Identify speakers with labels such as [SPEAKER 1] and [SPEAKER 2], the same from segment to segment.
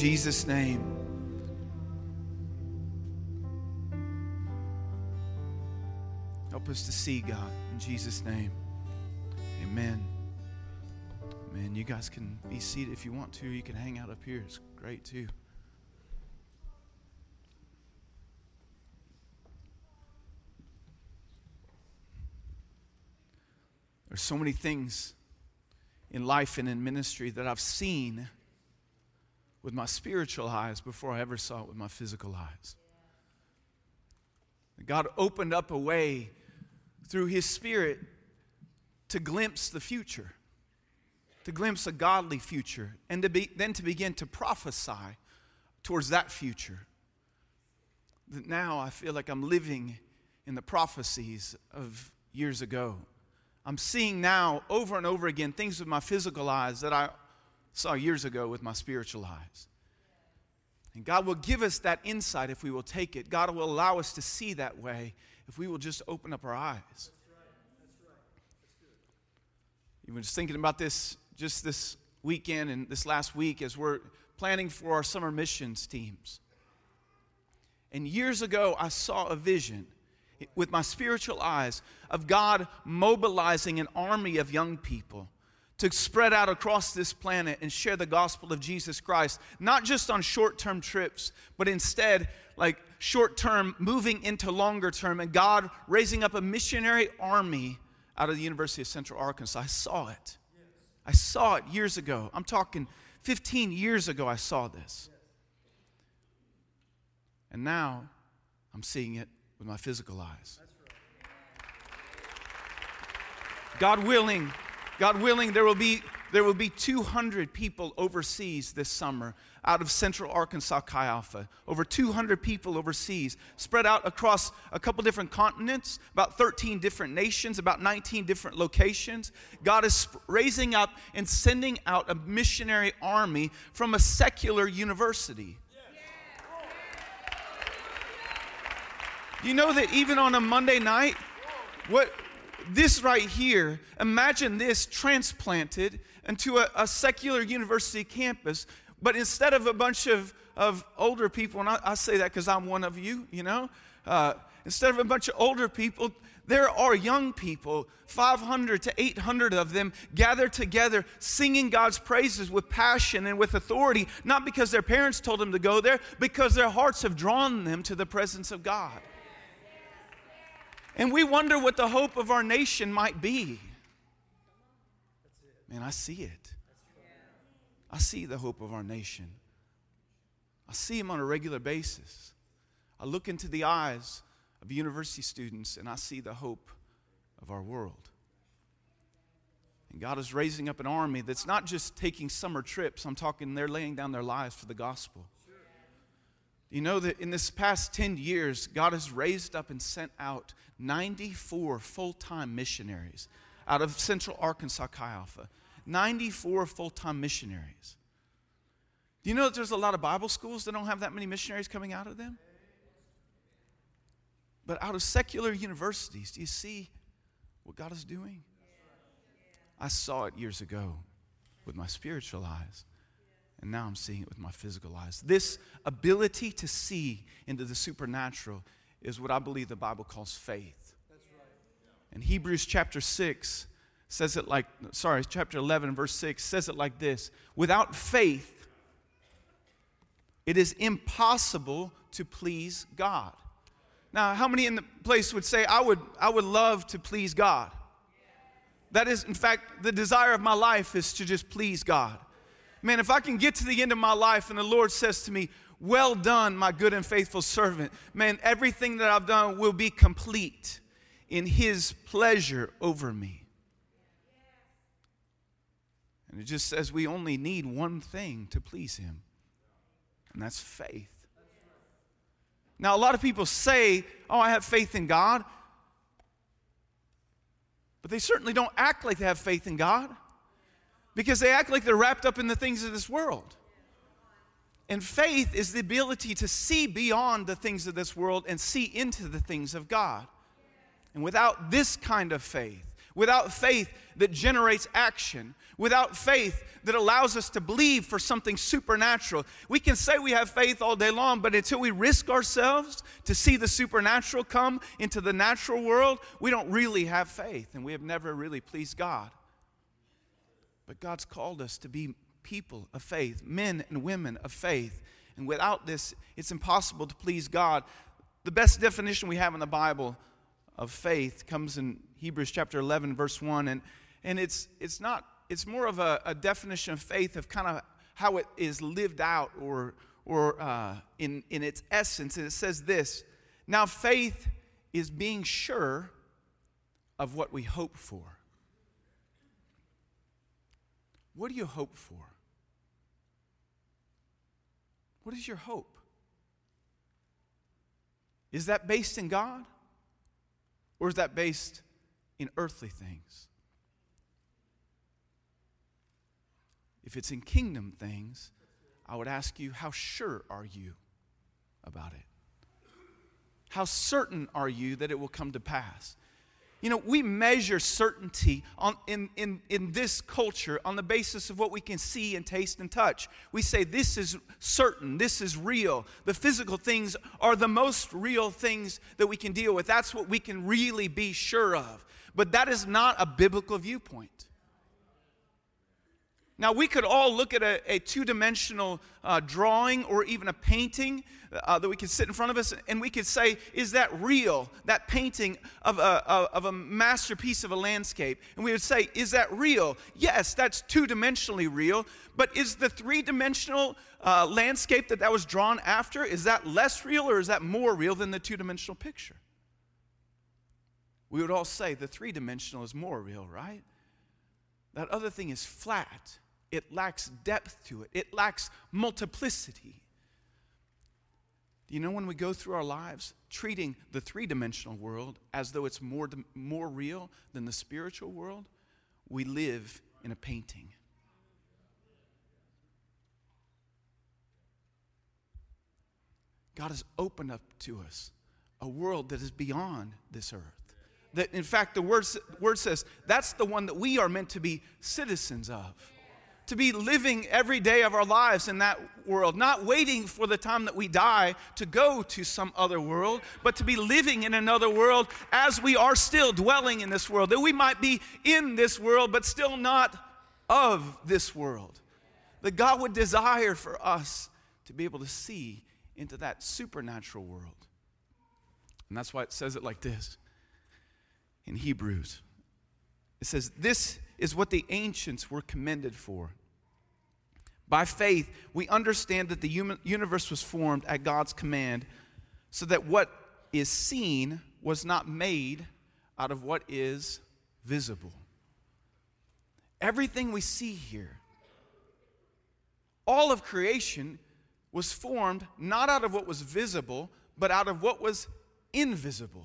[SPEAKER 1] Jesus' name. Help us to see, God, in Jesus' name. Amen. Man, you guys can be seated if you want to. You can hang out up here. It's great too. There's so many things in life and in ministry that I've seen with my spiritual eyes before I ever saw it with my physical eyes. God opened up a way through His Spirit to glimpse the future, to glimpse a godly future, and to be, then to begin to prophesy towards that future. That now I feel like I'm living in the prophecies of years ago. I'm seeing now over and over again things with my physical eyes that I saw years ago with my spiritual eyes. And God will give us that insight if we will take it. God will allow us to see that way if we will just open up our eyes. You were just thinking about this just this weekend and this last week as we're planning for our summer missions teams. And years ago, I saw a vision with my spiritual eyes of God mobilizing an army of young people to spread out across this planet and share the gospel of Jesus Christ, not just on short term trips, but instead, like short term, moving into longer term, and God raising up a missionary army out of the University of Central Arkansas. I saw it. I saw it years ago. I'm talking 15 years ago, I saw this. And now I'm seeing it with my physical eyes. God willing, God willing, there will be there will be 200 people overseas this summer out of central Arkansas Chi Alpha. Over 200 people overseas, spread out across a couple different continents, about 13 different nations, about 19 different locations. God is raising up and sending out a missionary army from a secular university. You know that even on a Monday night, what this right here, imagine this transplanted into a, a secular university campus, but instead of a bunch of, of older people, and I, I say that because I'm one of you, you know, uh, instead of a bunch of older people, there are young people, 500 to 800 of them, gathered together singing God's praises with passion and with authority, not because their parents told them to go there, because their hearts have drawn them to the presence of God. And we wonder what the hope of our nation might be. Man, I see it. I see the hope of our nation. I see him on a regular basis. I look into the eyes of university students and I see the hope of our world. And God is raising up an army that's not just taking summer trips, I'm talking they're laying down their lives for the gospel. You know that in this past 10 years, God has raised up and sent out 94 full time missionaries out of Central Arkansas Chi Alpha. 94 full time missionaries. Do you know that there's a lot of Bible schools that don't have that many missionaries coming out of them? But out of secular universities, do you see what God is doing? I saw it years ago with my spiritual eyes. And now I'm seeing it with my physical eyes. This ability to see into the supernatural is what I believe the Bible calls faith. That's right. And Hebrews chapter 6 says it like, sorry, chapter 11, verse 6 says it like this Without faith, it is impossible to please God. Now, how many in the place would say, I would, I would love to please God? That is, in fact, the desire of my life is to just please God. Man, if I can get to the end of my life and the Lord says to me, Well done, my good and faithful servant, man, everything that I've done will be complete in His pleasure over me. And it just says we only need one thing to please Him, and that's faith. Now, a lot of people say, Oh, I have faith in God, but they certainly don't act like they have faith in God because they act like they're wrapped up in the things of this world. And faith is the ability to see beyond the things of this world and see into the things of God. And without this kind of faith, without faith that generates action, without faith that allows us to believe for something supernatural. We can say we have faith all day long, but until we risk ourselves to see the supernatural come into the natural world, we don't really have faith and we have never really pleased God. But God's called us to be people of faith, men and women of faith. And without this, it's impossible to please God. The best definition we have in the Bible of faith comes in Hebrews chapter 11, verse 1. And, and it's, it's not, it's more of a, a definition of faith of kind of how it is lived out or, or uh, in, in its essence. And it says this Now, faith is being sure of what we hope for. What do you hope for? What is your hope? Is that based in God? Or is that based in earthly things? If it's in kingdom things, I would ask you, how sure are you about it? How certain are you that it will come to pass? You know, we measure certainty on, in, in, in this culture on the basis of what we can see and taste and touch. We say, this is certain, this is real. The physical things are the most real things that we can deal with. That's what we can really be sure of. But that is not a biblical viewpoint. Now, we could all look at a, a two dimensional uh, drawing or even a painting uh, that we could sit in front of us and we could say, Is that real? That painting of a, of a masterpiece of a landscape. And we would say, Is that real? Yes, that's two dimensionally real. But is the three dimensional uh, landscape that that was drawn after, is that less real or is that more real than the two dimensional picture? We would all say the three dimensional is more real, right? That other thing is flat it lacks depth to it, it lacks multiplicity. You know when we go through our lives treating the three dimensional world as though it's more, more real than the spiritual world? We live in a painting. God has opened up to us a world that is beyond this earth. That, in fact, the word, word says that's the one that we are meant to be citizens of to be living every day of our lives in that world, not waiting for the time that we die to go to some other world, but to be living in another world as we are still dwelling in this world, that we might be in this world, but still not of this world. That God would desire for us to be able to see into that supernatural world. And that's why it says it like this in Hebrews. It says, This is what the ancients were commended for. By faith, we understand that the universe was formed at God's command, so that what is seen was not made out of what is visible. Everything we see here, all of creation was formed not out of what was visible, but out of what was invisible.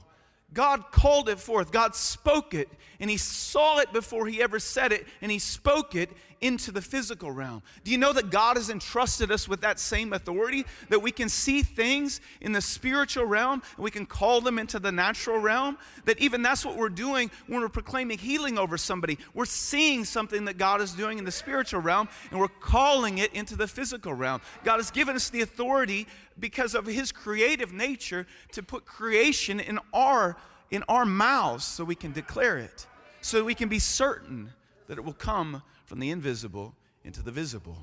[SPEAKER 1] God called it forth. God spoke it, and He saw it before He ever said it, and He spoke it into the physical realm. Do you know that God has entrusted us with that same authority? That we can see things in the spiritual realm, and we can call them into the natural realm? That even that's what we're doing when we're proclaiming healing over somebody. We're seeing something that God is doing in the spiritual realm, and we're calling it into the physical realm. God has given us the authority because of his creative nature to put creation in our in our mouths so we can declare it. So we can be certain that it will come from the invisible into the visible.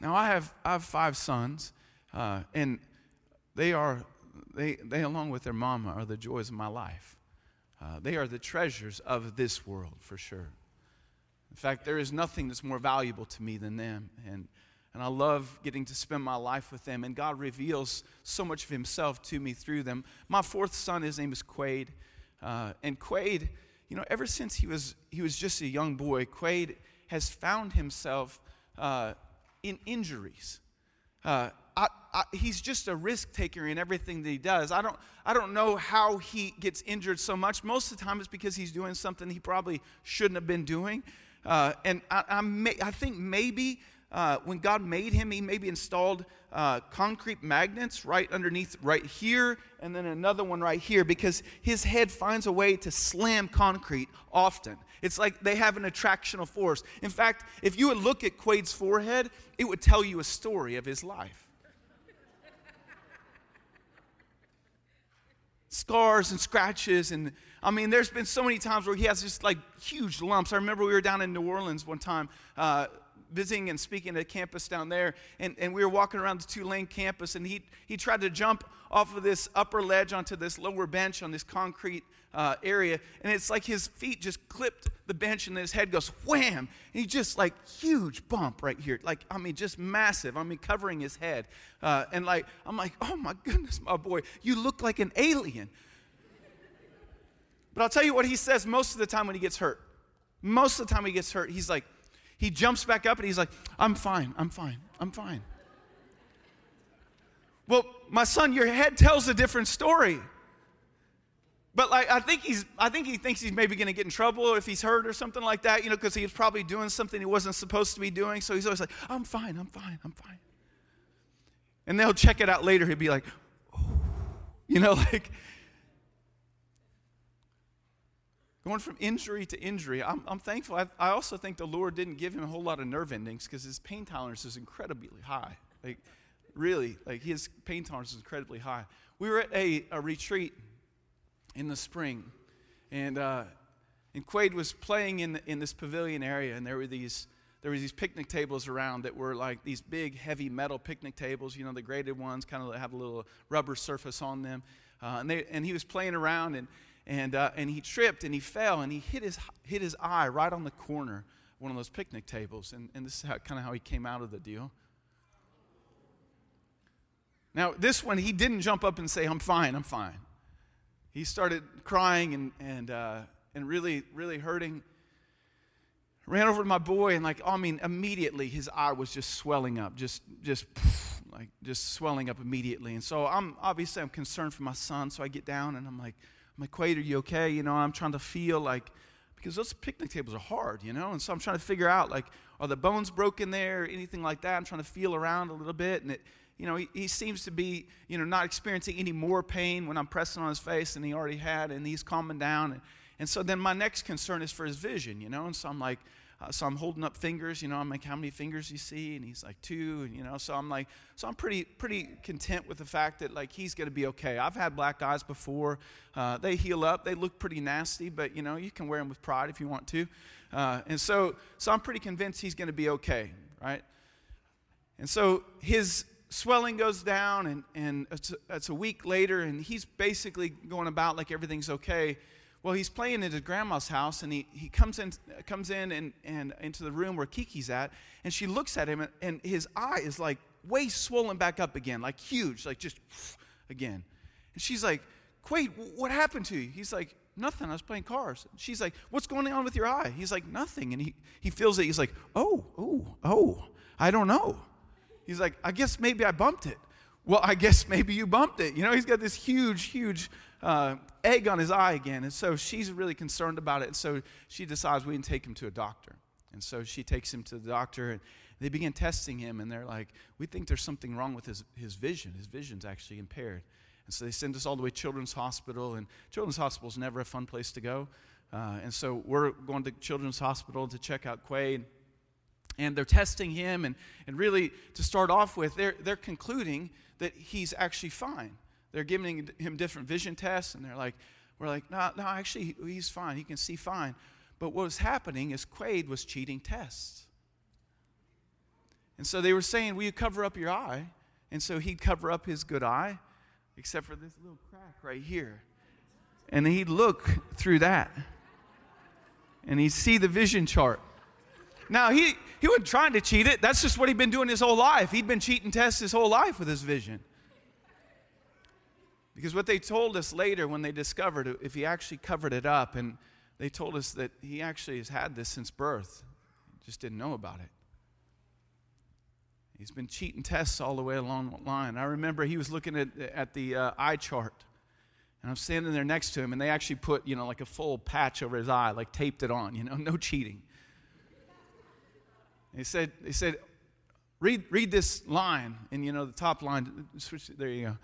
[SPEAKER 1] Now i have i have five sons uh, and they are they they along with their mama are the joys of my life. Uh, they are the treasures of this world for sure. In fact there is nothing that's more valuable to me than them and and I love getting to spend my life with them. And God reveals so much of Himself to me through them. My fourth son, his name is Quade. Uh, and Quade, you know, ever since he was, he was just a young boy, Quade has found himself uh, in injuries. Uh, I, I, he's just a risk taker in everything that he does. I don't, I don't know how he gets injured so much. Most of the time, it's because he's doing something he probably shouldn't have been doing. Uh, and I, I, may, I think maybe uh, when God made him, he maybe installed uh, concrete magnets right underneath, right here, and then another one right here because his head finds a way to slam concrete often. It's like they have an attractional force. In fact, if you would look at Quade's forehead, it would tell you a story of his life. Scars and scratches, and I mean, there's been so many times where he has just like huge lumps. I remember we were down in New Orleans one time. Uh, visiting and speaking at a campus down there, and, and we were walking around the Tulane campus, and he, he tried to jump off of this upper ledge onto this lower bench on this concrete uh, area, and it's like his feet just clipped the bench, and his head goes wham, and he just like huge bump right here, like I mean just massive. I mean covering his head, uh, and like I'm like, oh my goodness, my boy, you look like an alien. But I'll tell you what he says most of the time when he gets hurt. Most of the time he gets hurt, he's like, he jumps back up and he's like, I'm fine, I'm fine, I'm fine. Well, my son, your head tells a different story. But like I think he's I think he thinks he's maybe gonna get in trouble if he's hurt or something like that, you know, because he's probably doing something he wasn't supposed to be doing. So he's always like, I'm fine, I'm fine, I'm fine. And they'll check it out later. He'll be like, oh. you know, like going from injury to injury. I'm, I'm thankful. I, I, also think the Lord didn't give him a whole lot of nerve endings because his pain tolerance is incredibly high. Like, really, like his pain tolerance is incredibly high. We were at a, a retreat in the spring, and uh, and Quade was playing in in this pavilion area, and there were these there were these picnic tables around that were like these big heavy metal picnic tables, you know, the graded ones, kind of have a little rubber surface on them, uh, and they and he was playing around and and, uh, and he tripped and he fell and he hit his, hit his eye right on the corner one of those picnic tables. And, and this is kind of how he came out of the deal. Now, this one, he didn't jump up and say, I'm fine, I'm fine. He started crying and, and, uh, and really, really hurting. Ran over to my boy and, like, I mean, immediately his eye was just swelling up, just, just, like, just swelling up immediately. And so I'm obviously I'm concerned for my son. So I get down and I'm like, I'm like, Quade, are you okay? You know, I'm trying to feel like, because those picnic tables are hard, you know? And so I'm trying to figure out, like, are the bones broken there, anything like that? I'm trying to feel around a little bit. And it, you know, he, he seems to be, you know, not experiencing any more pain when I'm pressing on his face than he already had. And he's calming down. And, and so then my next concern is for his vision, you know? And so I'm like, uh, so I'm holding up fingers, you know, I'm like, how many fingers you see? And he's like, two, and you know, so I'm like, so I'm pretty, pretty content with the fact that like he's going to be okay. I've had black eyes before. Uh, they heal up. They look pretty nasty, but you know, you can wear them with pride if you want to. Uh, and so, so I'm pretty convinced he's going to be okay, right? And so his swelling goes down, and, and it's, a, it's a week later, and he's basically going about like everything's okay. Well, he's playing at his grandma's house, and he, he comes in, comes in and, and into the room where Kiki's at, and she looks at him, and, and his eye is like way swollen back up again, like huge, like just again. And she's like, Quade, what happened to you? He's like, nothing. I was playing cars. She's like, what's going on with your eye? He's like, nothing. And he, he feels it. He's like, oh, oh, oh, I don't know. He's like, I guess maybe I bumped it. Well, I guess maybe you bumped it. You know, he's got this huge, huge uh, egg on his eye again. And so she's really concerned about it. And so she decides we can take him to a doctor. And so she takes him to the doctor and they begin testing him. And they're like, we think there's something wrong with his, his vision. His vision's actually impaired. And so they send us all the way to Children's Hospital. And Children's Hospital is never a fun place to go. Uh, and so we're going to Children's Hospital to check out Quade. And they're testing him. And, and really, to start off with, they're, they're concluding that he's actually fine they're giving him different vision tests, and they're like, we're like, no, no, actually, he's fine. He can see fine. But what was happening is Quade was cheating tests. And so they were saying, Will you cover up your eye? And so he'd cover up his good eye, except for this little crack right here. And he'd look through that. And he'd see the vision chart. Now, he, he wasn't trying to cheat it. That's just what he'd been doing his whole life. He'd been cheating tests his whole life with his vision. Because what they told us later when they discovered if he actually covered it up, and they told us that he actually has had this since birth, just didn't know about it. He's been cheating tests all the way along the line. I remember he was looking at, at the uh, eye chart, and I'm standing there next to him, and they actually put, you know, like a full patch over his eye, like taped it on, you know, no cheating. He said, he said, read, read this line. And you know, the top line, switch, there you go.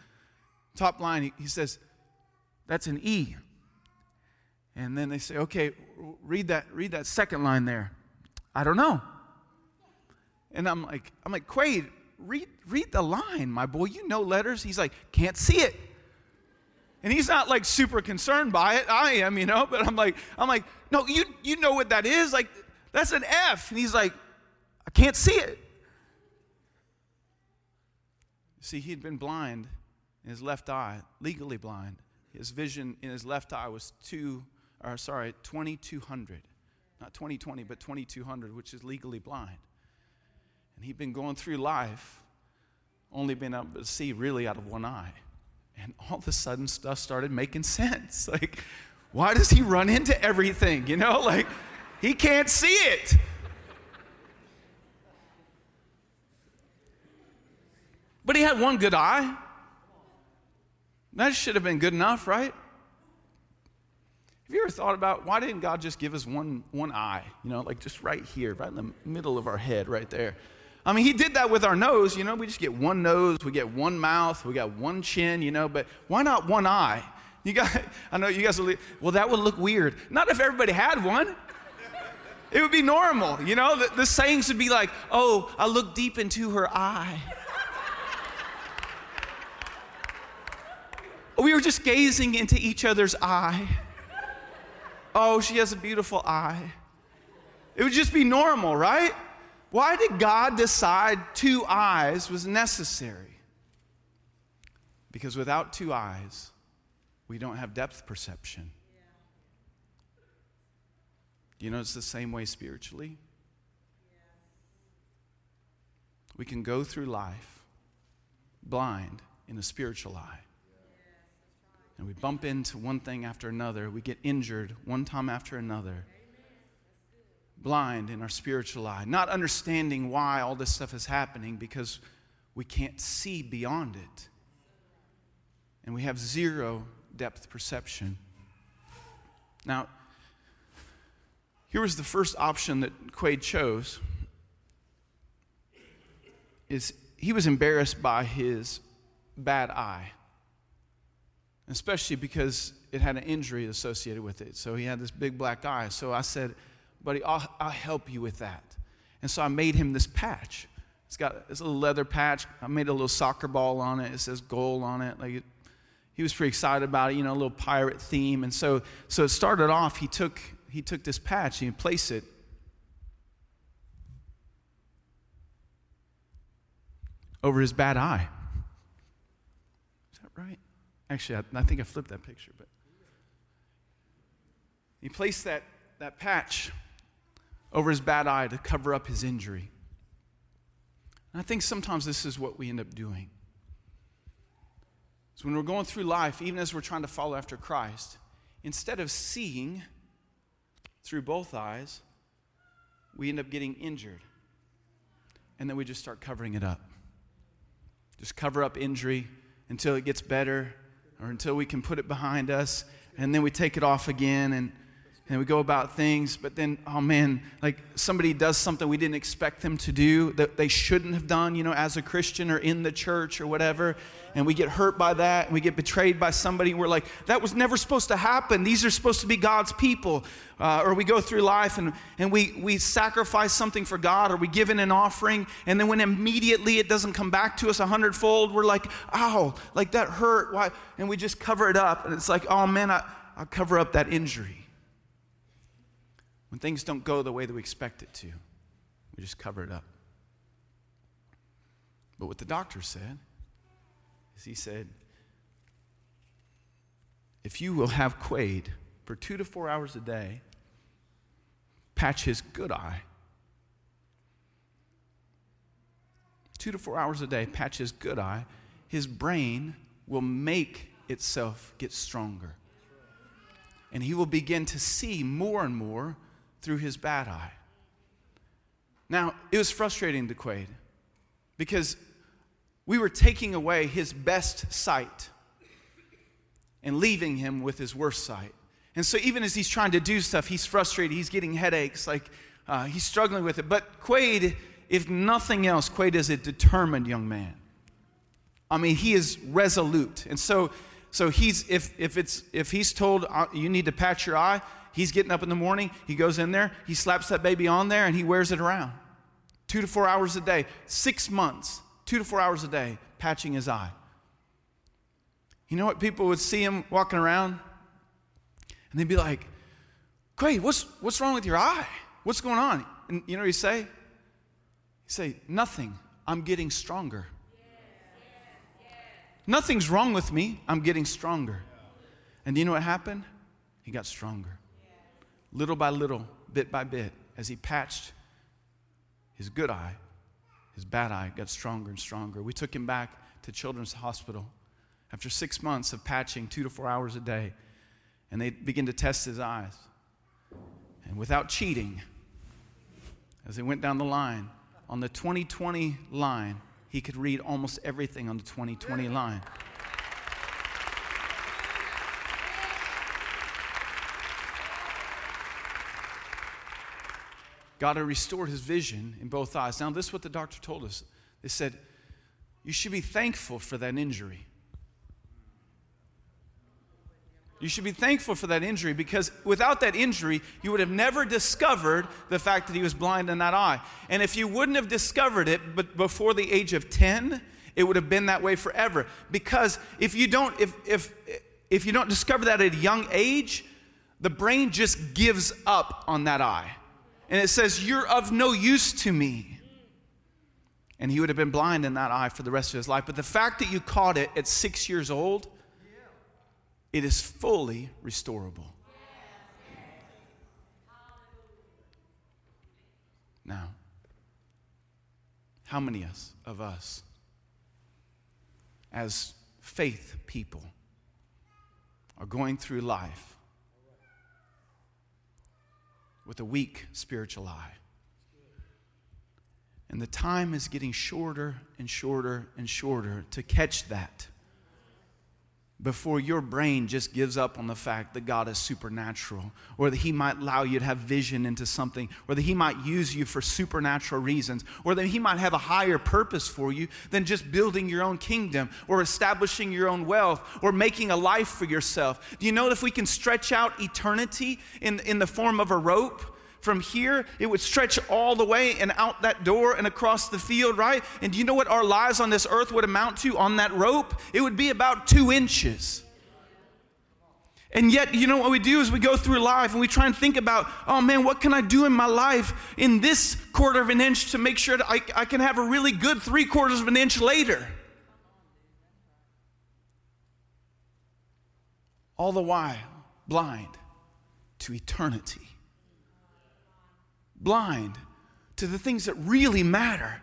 [SPEAKER 1] Top line, he, he says, that's an E. And then they say, okay, read that, read that second line there. I don't know. And I'm like, I'm like, Quade, read, read the line, my boy. You know letters. He's like, can't see it. And he's not like super concerned by it. I am, you know, but I'm like, I'm like, no, you you know what that is? Like, that's an F. And he's like, I can't see it. See, he'd been blind in his left eye, legally blind. His vision in his left eye was two, or sorry, 2200. Not 2020, but 2200, which is legally blind. And he'd been going through life, only been able to see really out of one eye. And all of a sudden, stuff started making sense. Like, why does he run into everything? You know, like, he can't see it. But he had one good eye. That should have been good enough, right? Have you ever thought about why didn't God just give us one, one eye? You know, like just right here, right in the middle of our head, right there. I mean, he did that with our nose, you know, we just get one nose, we get one mouth, we got one chin, you know, but why not one eye? You got, I know you guys will, well, that would look weird. Not if everybody had one. It would be normal, you know, the, the sayings would be like, oh, I look deep into her eye. We were just gazing into each other's eye. Oh, she has a beautiful eye. It would just be normal, right? Why did God decide two eyes was necessary? Because without two eyes, we don't have depth perception. Do You know, it's the same way spiritually. We can go through life blind in a spiritual eye. And we bump into one thing after another. We get injured one time after another blind in our spiritual eye, not understanding why all this stuff is happening because we can't see beyond it. And we have zero depth perception. Now, here was the first option that Quade chose is he was embarrassed by his bad eye especially because it had an injury associated with it so he had this big black eye so i said buddy, I'll, I'll help you with that. And so I made him this patch. It's got this little leather patch. I made a little soccer ball on it. It says goal on it. Like it, he was pretty excited about it, you know, a little pirate theme. And so, so it started off, he took, he took this patch and he placed it over his bad eye. Is that right? Actually, I, I think I flipped that picture, but he placed that, that patch over his bad eye to cover up his injury. And I think sometimes this is what we end up doing. So when we're going through life, even as we're trying to follow after Christ, instead of seeing through both eyes, we end up getting injured. And then we just start covering it up. Just cover up injury until it gets better or until we can put it behind us. And then we take it off again and and we go about things, but then, oh man, like somebody does something we didn't expect them to do that they shouldn't have done, you know, as a Christian or in the church or whatever, and we get hurt by that and we get betrayed by somebody. We're like, that was never supposed to happen. These are supposed to be God's people. Uh, or we go through life and, and we, we sacrifice something for God or we give in an offering, and then when immediately it doesn't come back to us a hundredfold, we're like, ow, like that hurt. Why? And we just cover it up, and it's like, oh man, I, I'll cover up that injury. When things don't go the way that we expect it to, we just cover it up. But what the doctor said is he said, if you will have Quade for two to four hours a day, patch his good eye, two to four hours a day, patch his good eye, his brain will make itself get stronger. And he will begin to see more and more through his bad eye. Now, it was frustrating to Quade because we were taking away his best sight and leaving him with his worst sight. And so, even as he's trying to do stuff, he's frustrated, he's getting headaches, like uh, he's struggling with it. But Quade if nothing else, Quade is a determined young man. I mean, he is resolute. And so, so he's, if, if, it's, if he's told uh, you need to patch your eye, he's getting up in the morning, he goes in there, he slaps that baby on there, and he wears it around. Two to four hours a day, six months, two to four hours a day, patching his eye. You know what? People would see him walking around, and they'd be like, Great, what's, what's wrong with your eye? What's going on? And you know what he'd say? He'd say, Nothing. I'm getting stronger. Nothing's wrong with me. I'm getting stronger. And do you know what happened? He got stronger. Little by little, bit by bit, as he patched his good eye, his bad eye got stronger and stronger. We took him back to Children's Hospital after six months of patching two to four hours a day, and they began to test his eyes. And without cheating, as they went down the line, on the 2020 line, he could read almost everything on the 2020 line. God had restored his vision in both eyes. Now, this is what the doctor told us. They said, You should be thankful for that injury. You should be thankful for that injury because without that injury, you would have never discovered the fact that he was blind in that eye. And if you wouldn't have discovered it but before the age of 10, it would have been that way forever. Because if you don't, if, if, if you don't discover that at a young age, the brain just gives up on that eye. And it says, You're of no use to me. And he would have been blind in that eye for the rest of his life. But the fact that you caught it at six years old, it is fully restorable. Now, how many of us, as faith people, are going through life with a weak spiritual eye? And the time is getting shorter and shorter and shorter to catch that before your brain just gives up on the fact that God is supernatural, or that He might allow you to have vision into something, or that He might use you for supernatural reasons, or that He might have a higher purpose for you than just building your own kingdom, or establishing your own wealth, or making a life for yourself. Do you know that if we can stretch out eternity in, in the form of a rope? From here, it would stretch all the way and out that door and across the field, right? And do you know what our lives on this earth would amount to on that rope? It would be about two inches. And yet, you know what we do is we go through life and we try and think about, oh man, what can I do in my life in this quarter of an inch to make sure that I, I can have a really good three quarters of an inch later? All the while, blind to eternity blind to the things that really matter.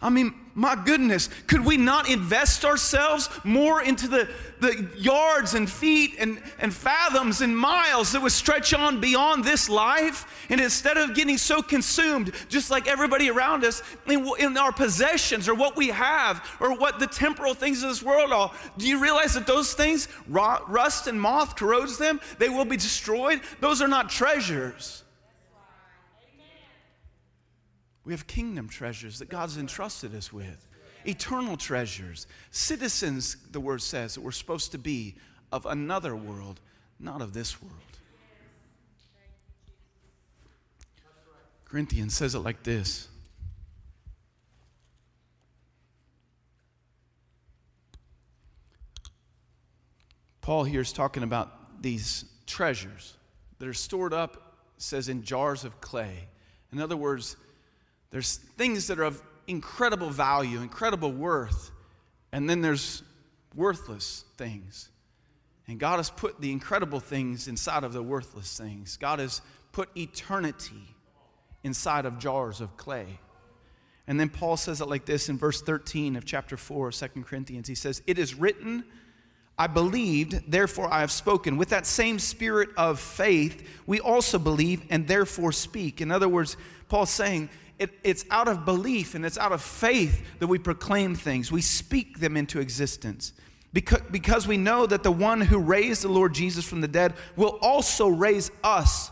[SPEAKER 1] I mean, my goodness, could we not invest ourselves more into the, the yards and feet and, and fathoms and miles that would stretch on beyond this life? And instead of getting so consumed, just like everybody around us, in, in our possessions or what we have or what the temporal things of this world are, do you realize that those things, rust and moth corrodes them? They will be destroyed. Those are not treasures. We have kingdom treasures that God's entrusted us with, eternal treasures, citizens, the word says, that we're supposed to be of another world, not of this world. Corinthians says it like this. Paul here is talking about these treasures that are stored up, says, in jars of clay. In other words, there's things that are of incredible value, incredible worth, and then there's worthless things. And God has put the incredible things inside of the worthless things. God has put eternity inside of jars of clay. And then Paul says it like this in verse 13 of chapter 4 of 2 Corinthians. He says, It is written, I believed, therefore I have spoken. With that same spirit of faith, we also believe and therefore speak. In other words, Paul's saying, it, it's out of belief and it's out of faith that we proclaim things. We speak them into existence. Because, because we know that the one who raised the Lord Jesus from the dead will also raise us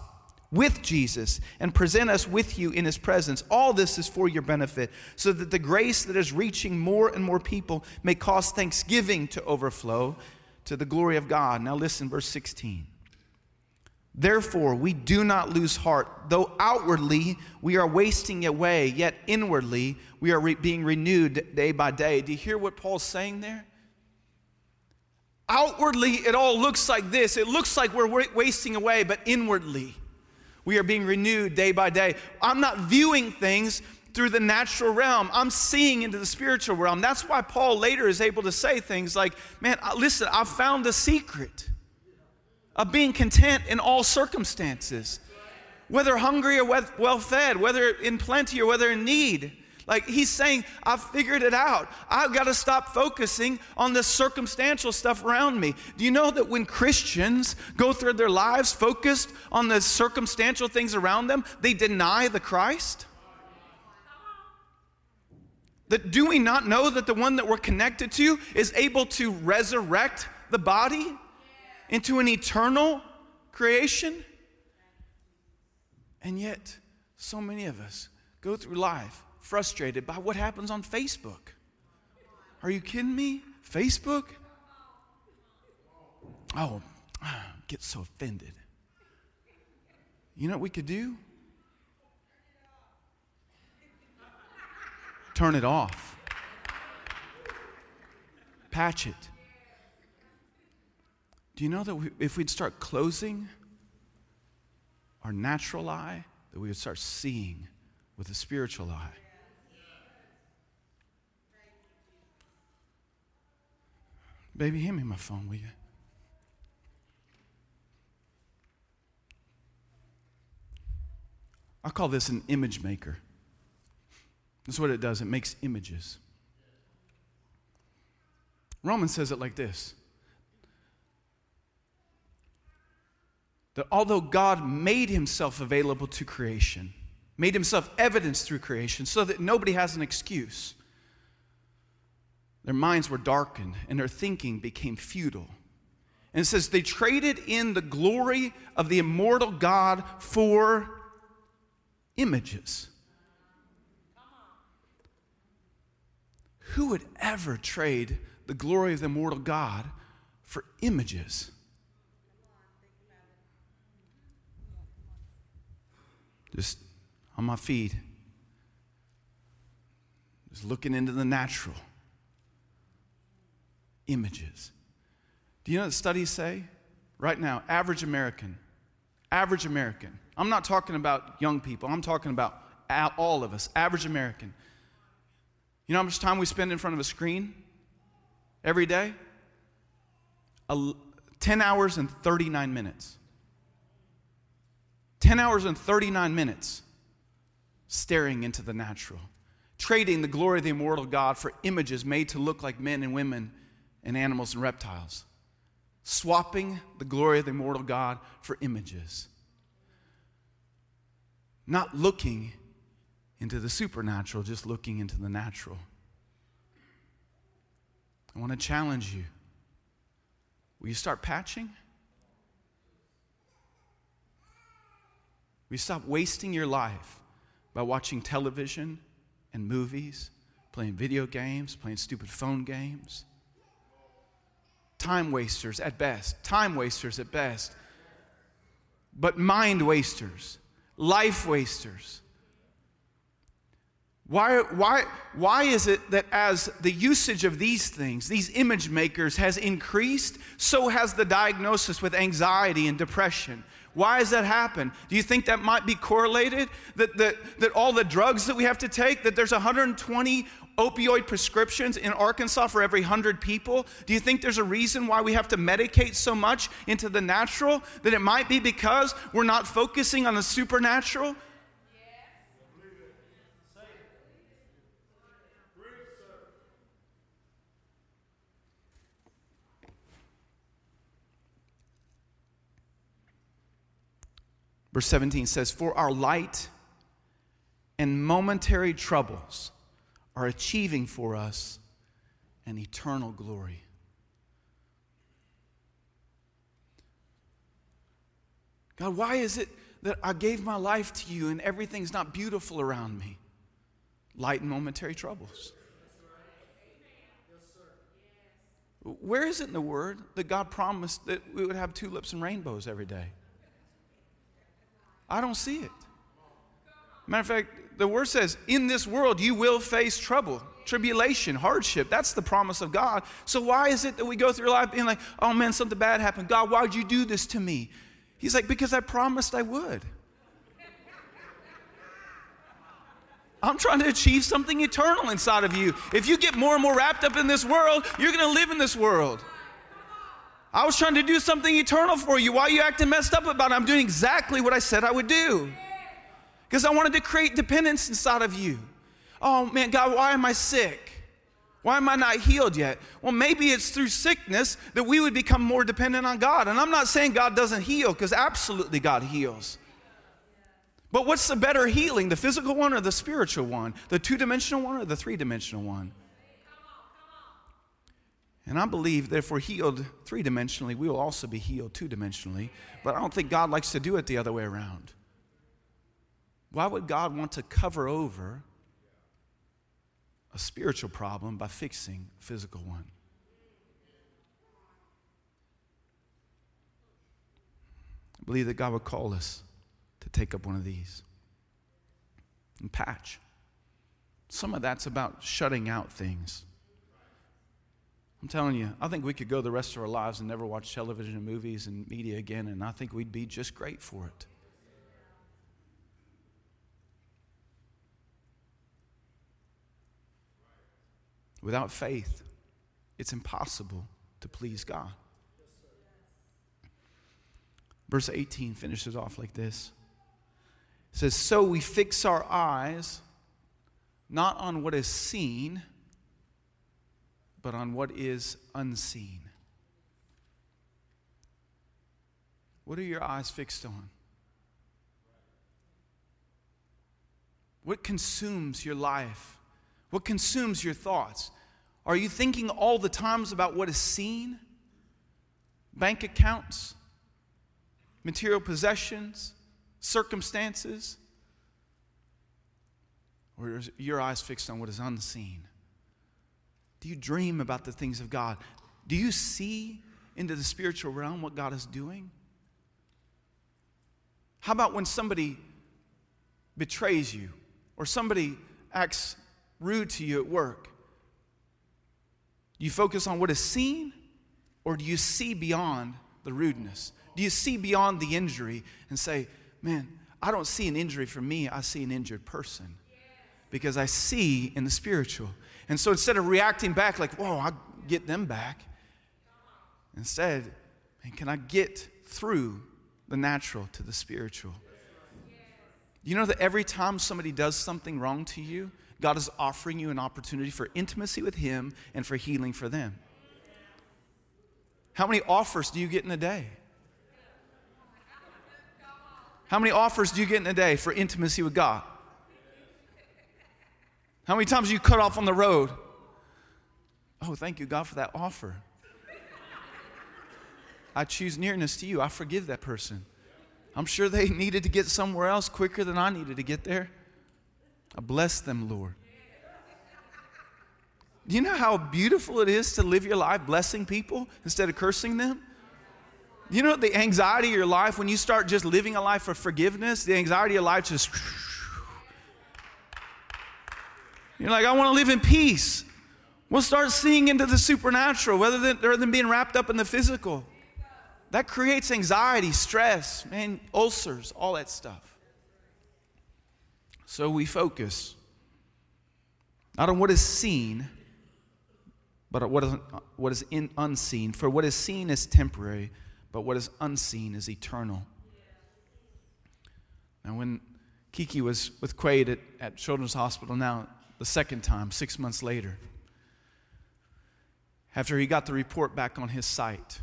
[SPEAKER 1] with Jesus and present us with you in his presence. All this is for your benefit, so that the grace that is reaching more and more people may cause thanksgiving to overflow to the glory of God. Now, listen, verse 16. Therefore, we do not lose heart, though outwardly we are wasting away, yet inwardly we are re- being renewed day by day. Do you hear what Paul's saying there? Outwardly, it all looks like this. It looks like we're wasting away, but inwardly, we are being renewed day by day. I'm not viewing things through the natural realm. I'm seeing into the spiritual realm. That's why Paul later is able to say things like, Man, listen, I found the secret of being content in all circumstances, whether hungry or well fed, whether in plenty or whether in need. Like he's saying, I've figured it out. I've got to stop focusing on the circumstantial stuff around me. Do you know that when Christians go through their lives focused on the circumstantial things around them, they deny the Christ? That do we not know that the one that we're connected to is able to resurrect the body? Into an eternal creation. And yet, so many of us go through life frustrated by what happens on Facebook. Are you kidding me? Facebook? Oh, I get so offended. You know what we could do? Turn it off. Patch it. Do you know that we, if we'd start closing our natural eye, that we would start seeing with a spiritual eye? Baby, hand me my phone, will you? I call this an image maker. That's what it does, it makes images. Romans says it like this that although God made himself available to creation, made himself evidence through creation so that nobody has an excuse, their minds were darkened and their thinking became futile. And it says they traded in the glory of the immortal God for images. Who would ever trade the glory of the immortal God for images? Just on my feet, just looking into the natural images. Do you know what studies say? Right now, average American, average American, I'm not talking about young people, I'm talking about all of us, average American. You know how much time we spend in front of a screen every day? 10 hours and 39 minutes. 10 hours and 39 minutes staring into the natural, trading the glory of the immortal God for images made to look like men and women and animals and reptiles, swapping the glory of the immortal God for images, not looking into the supernatural, just looking into the natural. I want to challenge you. Will you start patching? We stop wasting your life by watching television and movies, playing video games, playing stupid phone games. Time wasters at best, time wasters at best, but mind wasters, life wasters. Why, why, why is it that as the usage of these things, these image makers, has increased, so has the diagnosis with anxiety and depression? Why has that happened? Do you think that might be correlated? That, that, that all the drugs that we have to take, that there's 120 opioid prescriptions in Arkansas for every 100 people? Do you think there's a reason why we have to medicate so much into the natural? That it might be because we're not focusing on the supernatural? Verse 17 says, For our light and momentary troubles are achieving for us an eternal glory. God, why is it that I gave my life to you and everything's not beautiful around me. Light and momentary troubles. Where is it in the Word that God promised that we would have tulips and rainbows every day? I don't see it. Matter of fact, the Word says, in this world you will face trouble, tribulation, hardship. That's the promise of God. So why is it that we go through life being like, oh man, something bad happened? God, why'd you do this to me? He's like, because I promised I would. I'm trying to achieve something eternal inside of you. If you get more and more wrapped up in this world, you're going to live in this world. I was trying to do something eternal for you. Why are you acting messed up about it? I'm doing exactly what I said I would do. Because I wanted to create dependence inside of you. Oh man, God, why am I sick? Why am I not healed yet? Well, maybe it's through sickness that we would become more dependent on God. And I'm not saying God doesn't heal, because absolutely God heals. But what's the better healing, the physical one or the spiritual one? The two dimensional one or the three dimensional one? And I believe we're healed three dimensionally, we will also be healed two dimensionally. But I don't think God likes to do it the other way around. Why would God want to cover over a spiritual problem by fixing a physical one. I believe that God would call us to take up one of these and patch. Some of that's about shutting out things. I'm telling you, I think we could go the rest of our lives and never watch television and movies and media again, and I think we'd be just great for it. Without faith, it's impossible to please God. Verse 18 finishes off like this it says, So we fix our eyes not on what is seen, but on what is unseen. What are your eyes fixed on? What consumes your life? What consumes your thoughts? Are you thinking all the times about what is seen? Bank accounts, material possessions, circumstances? Or your eyes fixed on what is unseen? Do you dream about the things of God? Do you see into the spiritual realm what God is doing? How about when somebody betrays you or somebody acts rude to you at work? Do you focus on what is seen, or do you see beyond the rudeness? Do you see beyond the injury and say, man, I don't see an injury for me, I see an injured person? Because I see in the spiritual. And so instead of reacting back like, whoa, I'll get them back, instead, man, can I get through the natural to the spiritual? You know that every time somebody does something wrong to you, God is offering you an opportunity for intimacy with Him and for healing for them. How many offers do you get in a day? How many offers do you get in a day for intimacy with God? How many times you cut off on the road? Oh, thank you, God, for that offer. I choose nearness to you. I forgive that person. I'm sure they needed to get somewhere else quicker than I needed to get there. I bless them, Lord. Do you know how beautiful it is to live your life blessing people instead of cursing them? You know the anxiety of your life when you start just living a life of forgiveness, the anxiety of life just. You're like, I want to live in peace. We'll start seeing into the supernatural rather than, rather than being wrapped up in the physical. That creates anxiety, stress, man, ulcers, all that stuff. So we focus not on what is seen, but what is, what is in, unseen. For what is seen is temporary, but what is unseen is eternal. Now, when Kiki was with Quade at, at Children's Hospital now, the second time, six months later, after he got the report back on his sight.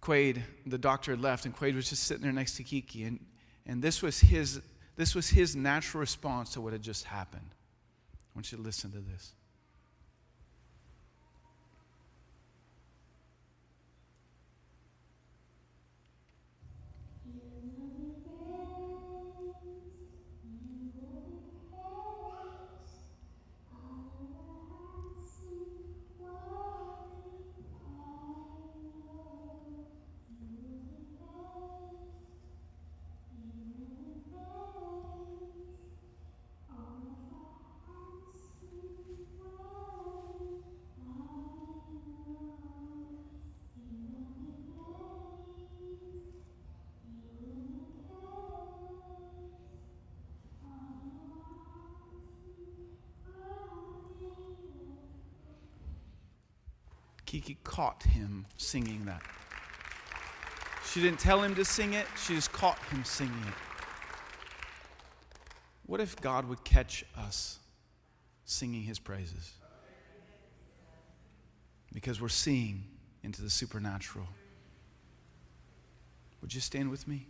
[SPEAKER 1] Quade, the doctor had left, and Quade was just sitting there next to Kiki, and, and this was his this was his natural response to what had just happened. I want you to listen to this. Caught him singing that. She didn't tell him to sing it, she just caught him singing it. What if God would catch us singing his praises? Because we're seeing into the supernatural. Would you stand with me?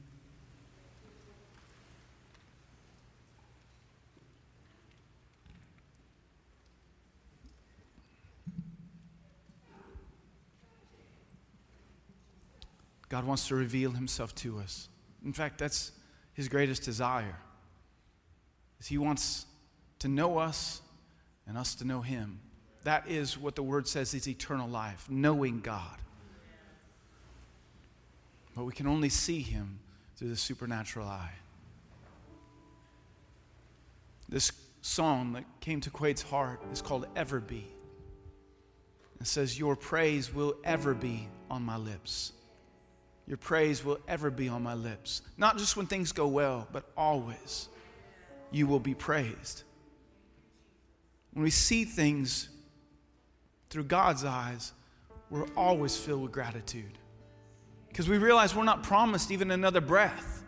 [SPEAKER 1] God wants to reveal himself to us. In fact, that's his greatest desire. Is he wants to know us and us to know him. That is what the word says is eternal life, knowing God. But we can only see him through the supernatural eye. This song that came to Quade's heart is called Ever Be. It says, Your praise will ever be on my lips. Your praise will ever be on my lips. Not just when things go well, but always you will be praised. When we see things through God's eyes, we're always filled with gratitude because we realize we're not promised even another breath.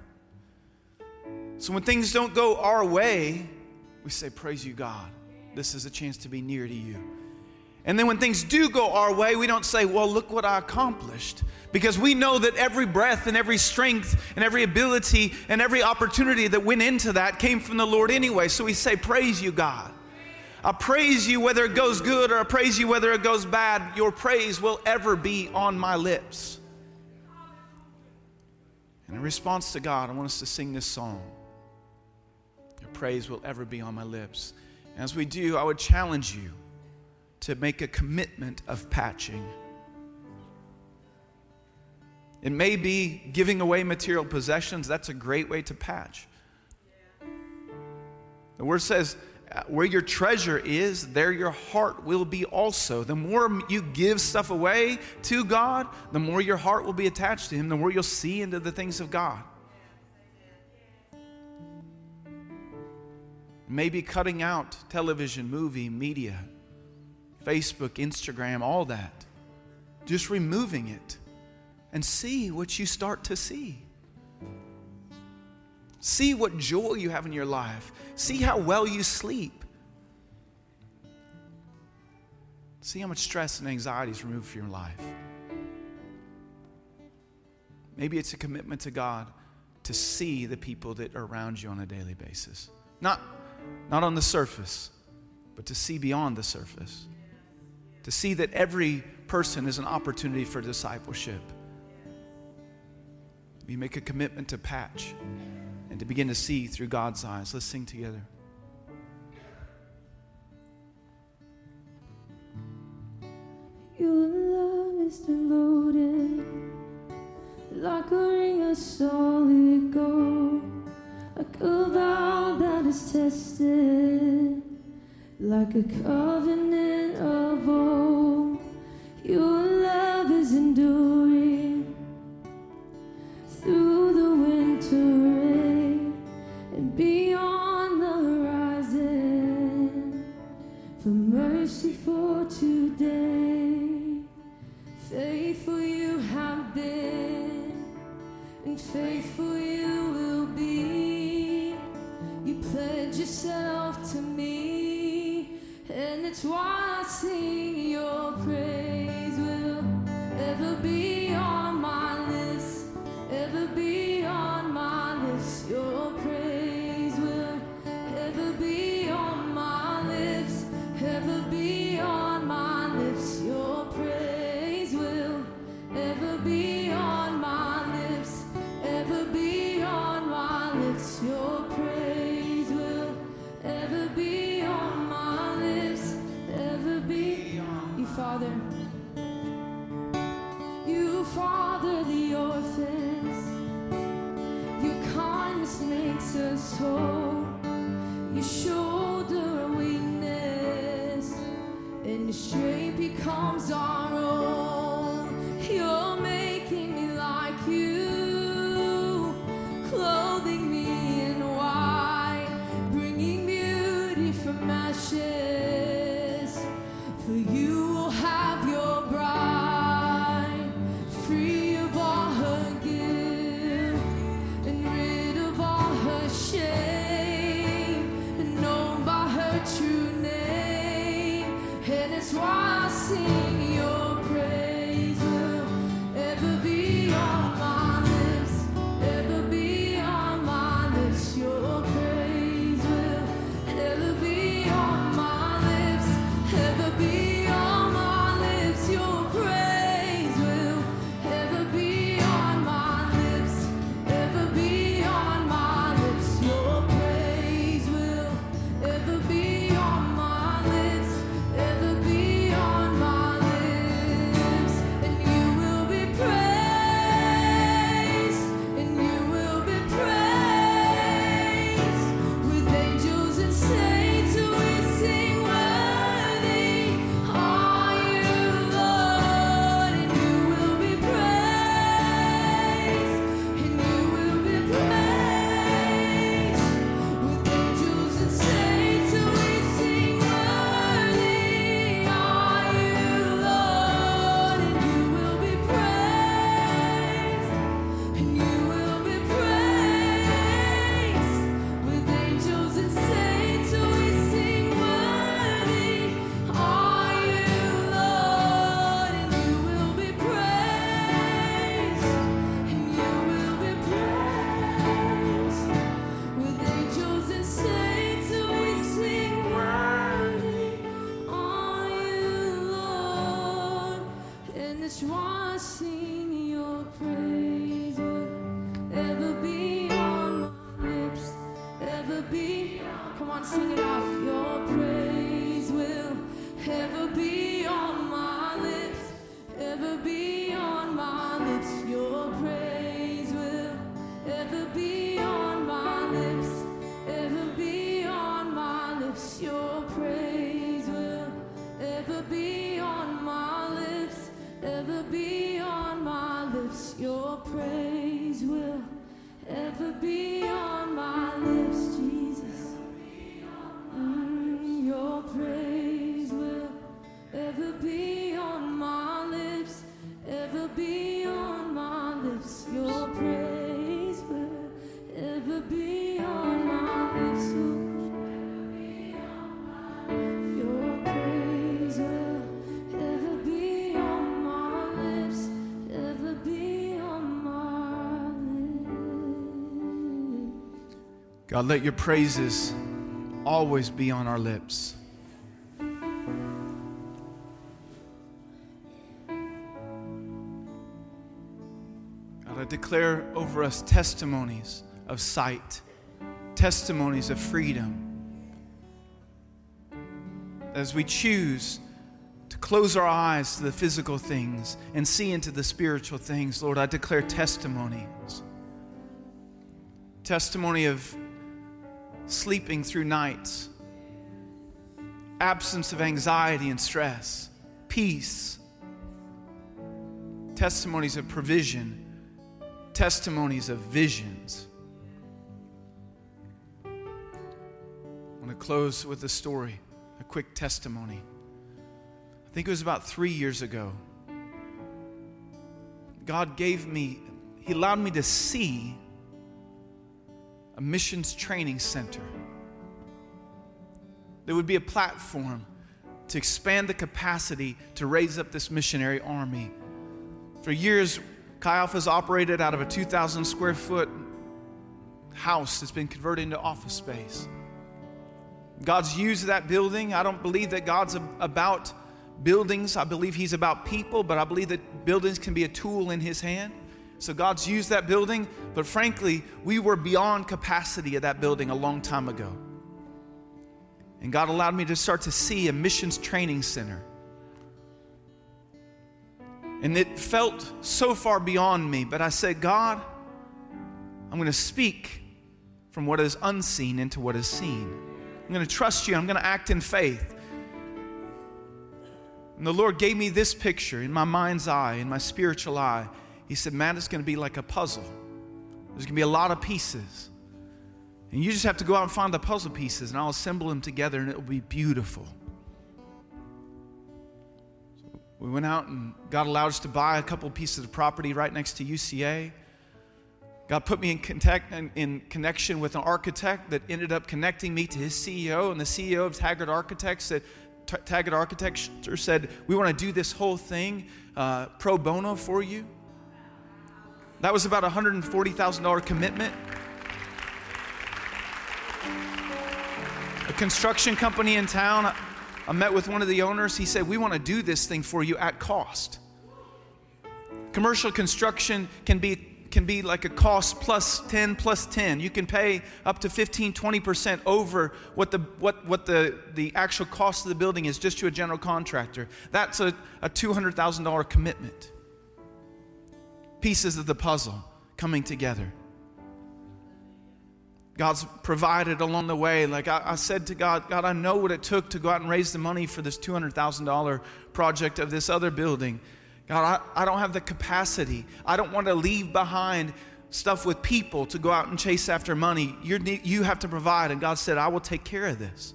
[SPEAKER 1] So when things don't go our way, we say, Praise you, God. This is a chance to be near to you. And then when things do go our way, we don't say, Well, look what I accomplished. Because we know that every breath and every strength and every ability and every opportunity that went into that came from the Lord anyway. So we say, Praise you, God. I praise you whether it goes good or I praise you whether it goes bad. Your praise will ever be on my lips. And in response to God, I want us to sing this song. Your praise will ever be on my lips. And as we do, I would challenge you to make a commitment of patching. It may be giving away material possessions. That's a great way to patch. The word says, uh, where your treasure is, there your heart will be also. The more you give stuff away to God, the more your heart will be attached to Him, the more you'll see into the things of God. Maybe cutting out television, movie, media, Facebook, Instagram, all that. Just removing it and see what you start to see. See what joy you have in your life. See how well you sleep. See how much stress and anxiety is removed from your life. Maybe it's a commitment to God to see the people that are around you on a daily basis. Not, not on the surface, but to see beyond the surface. To see that every person is an opportunity for discipleship. We make a commitment to patch and to begin to see through God's eyes. Let's sing together.
[SPEAKER 2] Your love is devoted like a ring of solid gold, like a vow that is tested, like a covenant of old. Your love is enduring through the winter rain and beyond the horizon for mercy for today. Faithful you have been, and faithful Your praise will ever be on
[SPEAKER 1] God, let your praises always be on our lips. God, I declare over us testimonies of sight, testimonies of freedom. As we choose to close our eyes to the physical things and see into the spiritual things, Lord, I declare testimonies. Testimony of sleeping through nights, absence of anxiety and stress, peace, testimonies of provision, testimonies of visions. I want to close with a story, a quick testimony. I think it was about three years ago. God gave me, He allowed me to see a missions training center. There would be a platform to expand the capacity to raise up this missionary army. For years, Chi Alpha's operated out of a 2,000 square foot house that's been converted into office space. God's used that building. I don't believe that God's ab- about buildings. I believe He's about people, but I believe that buildings can be a tool in His hand. So God's used that building, but frankly, we were beyond capacity of that building a long time ago. And God allowed me to start to see a missions training center. And it felt so far beyond me, but I said, God, I'm going to speak from what is unseen into what is seen. I'm going to trust you. I'm going to act in faith. And the Lord gave me this picture in my mind's eye, in my spiritual eye. He said, Man, it's going to be like a puzzle. There's going to be a lot of pieces. And you just have to go out and find the puzzle pieces, and I'll assemble them together, and it will be beautiful. So we went out, and God allowed us to buy a couple pieces of property right next to UCA. God put me in, contact, in, in connection with an architect that ended up connecting me to his CEO, and the CEO of Taggart Architects said, Taggart Architecture said, We want to do this whole thing uh, pro bono for you. That was about a $140,000 commitment. A construction company in town, I met with one of the owners. He said, We want to do this thing for you at cost. Commercial construction can be can be like a cost plus 10 plus 10 you can pay up to 15 20% over what the what what the the actual cost of the building is just to a general contractor that's a, a $200000 commitment pieces of the puzzle coming together God's provided along the way. Like I, I, said to God, God, I know what it took to go out and raise the money for this $200,000 project of this other building. God, I, I don't have the capacity. I don't want to leave behind stuff with people to go out and chase after money. You're, you have to provide. And God said, I will take care of this.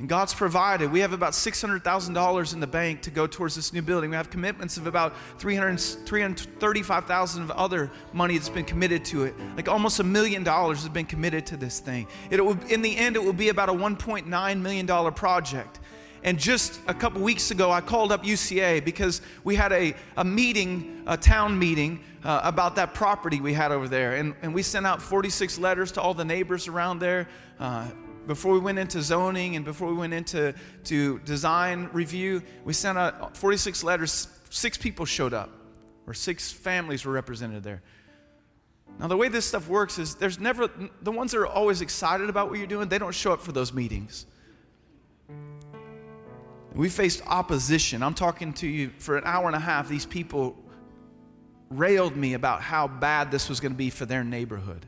[SPEAKER 1] And God's provided. We have about $600,000 in the bank to go towards this new building. We have commitments of about 300, 335,000 of other money that's been committed to it. Like almost a million dollars has been committed to this thing. It will, in the end, it will be about a $1.9 million project. And just a couple weeks ago, I called up UCA because we had a, a meeting, a town meeting, uh, about that property we had over there. And, and we sent out 46 letters to all the neighbors around there. Uh, before we went into zoning and before we went into to design review, we sent out 46 letters. Six people showed up, or six families were represented there. Now, the way this stuff works is there's never, the ones that are always excited about what you're doing, they don't show up for those meetings. We faced opposition. I'm talking to you for an hour and a half. These people railed me about how bad this was going to be for their neighborhood,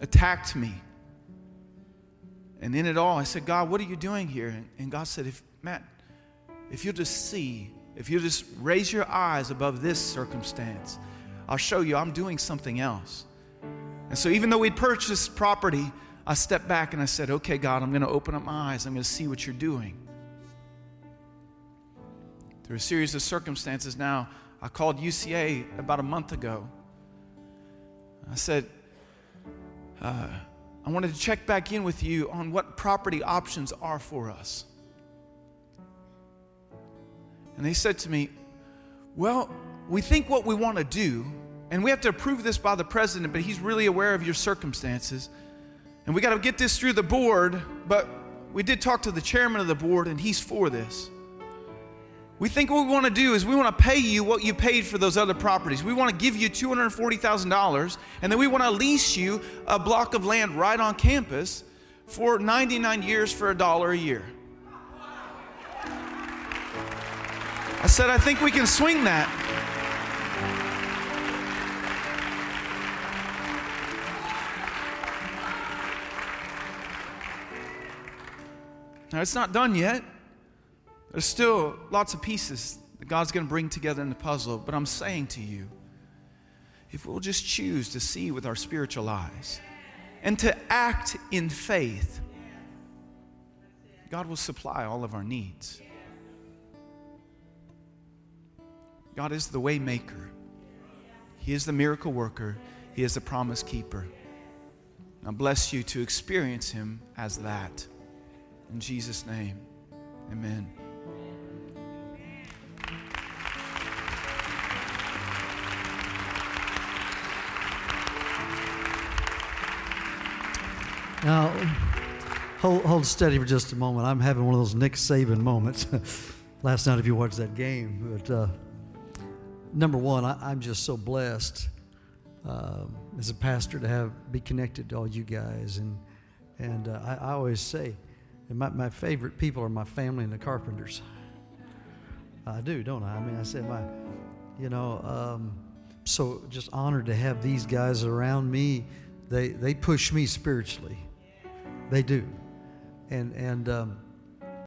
[SPEAKER 1] attacked me. And in it all, I said, God, what are you doing here? And God said, if, Matt, if you'll just see, if you'll just raise your eyes above this circumstance, I'll show you I'm doing something else. And so, even though we'd purchased property, I stepped back and I said, Okay, God, I'm going to open up my eyes. I'm going to see what you're doing. Through a series of circumstances now, I called UCA about a month ago. I said, uh, I wanted to check back in with you on what property options are for us. And they said to me, Well, we think what we want to do, and we have to approve this by the president, but he's really aware of your circumstances. And we got to get this through the board, but we did talk to the chairman of the board, and he's for this. We think what we want to do is we want to pay you what you paid for those other properties. We want to give you $240,000, and then we want to lease you a block of land right on campus for 99 years for a dollar a year. I said, I think we can swing that. Now, it's not done yet. There's still lots of pieces that God's going to bring together in the puzzle. But I'm saying to you, if we'll just choose to see with our spiritual eyes and to act in faith, God will supply all of our needs. God is the way maker. He is the miracle worker. He is the promise keeper. I bless you to experience him as that. In Jesus' name, amen.
[SPEAKER 3] Now, hold, hold steady for just a moment. I'm having one of those Nick Saban moments. Last night, if you watched that game, but uh, number one, I, am just so blessed uh, as a pastor to have be connected to all you guys, and and uh, I, I, always say, my, my favorite people are my family and the carpenters. I do, don't I? I mean, I said my, you know, um, so just honored to have these guys around me. They they push me spiritually. They do, and and um,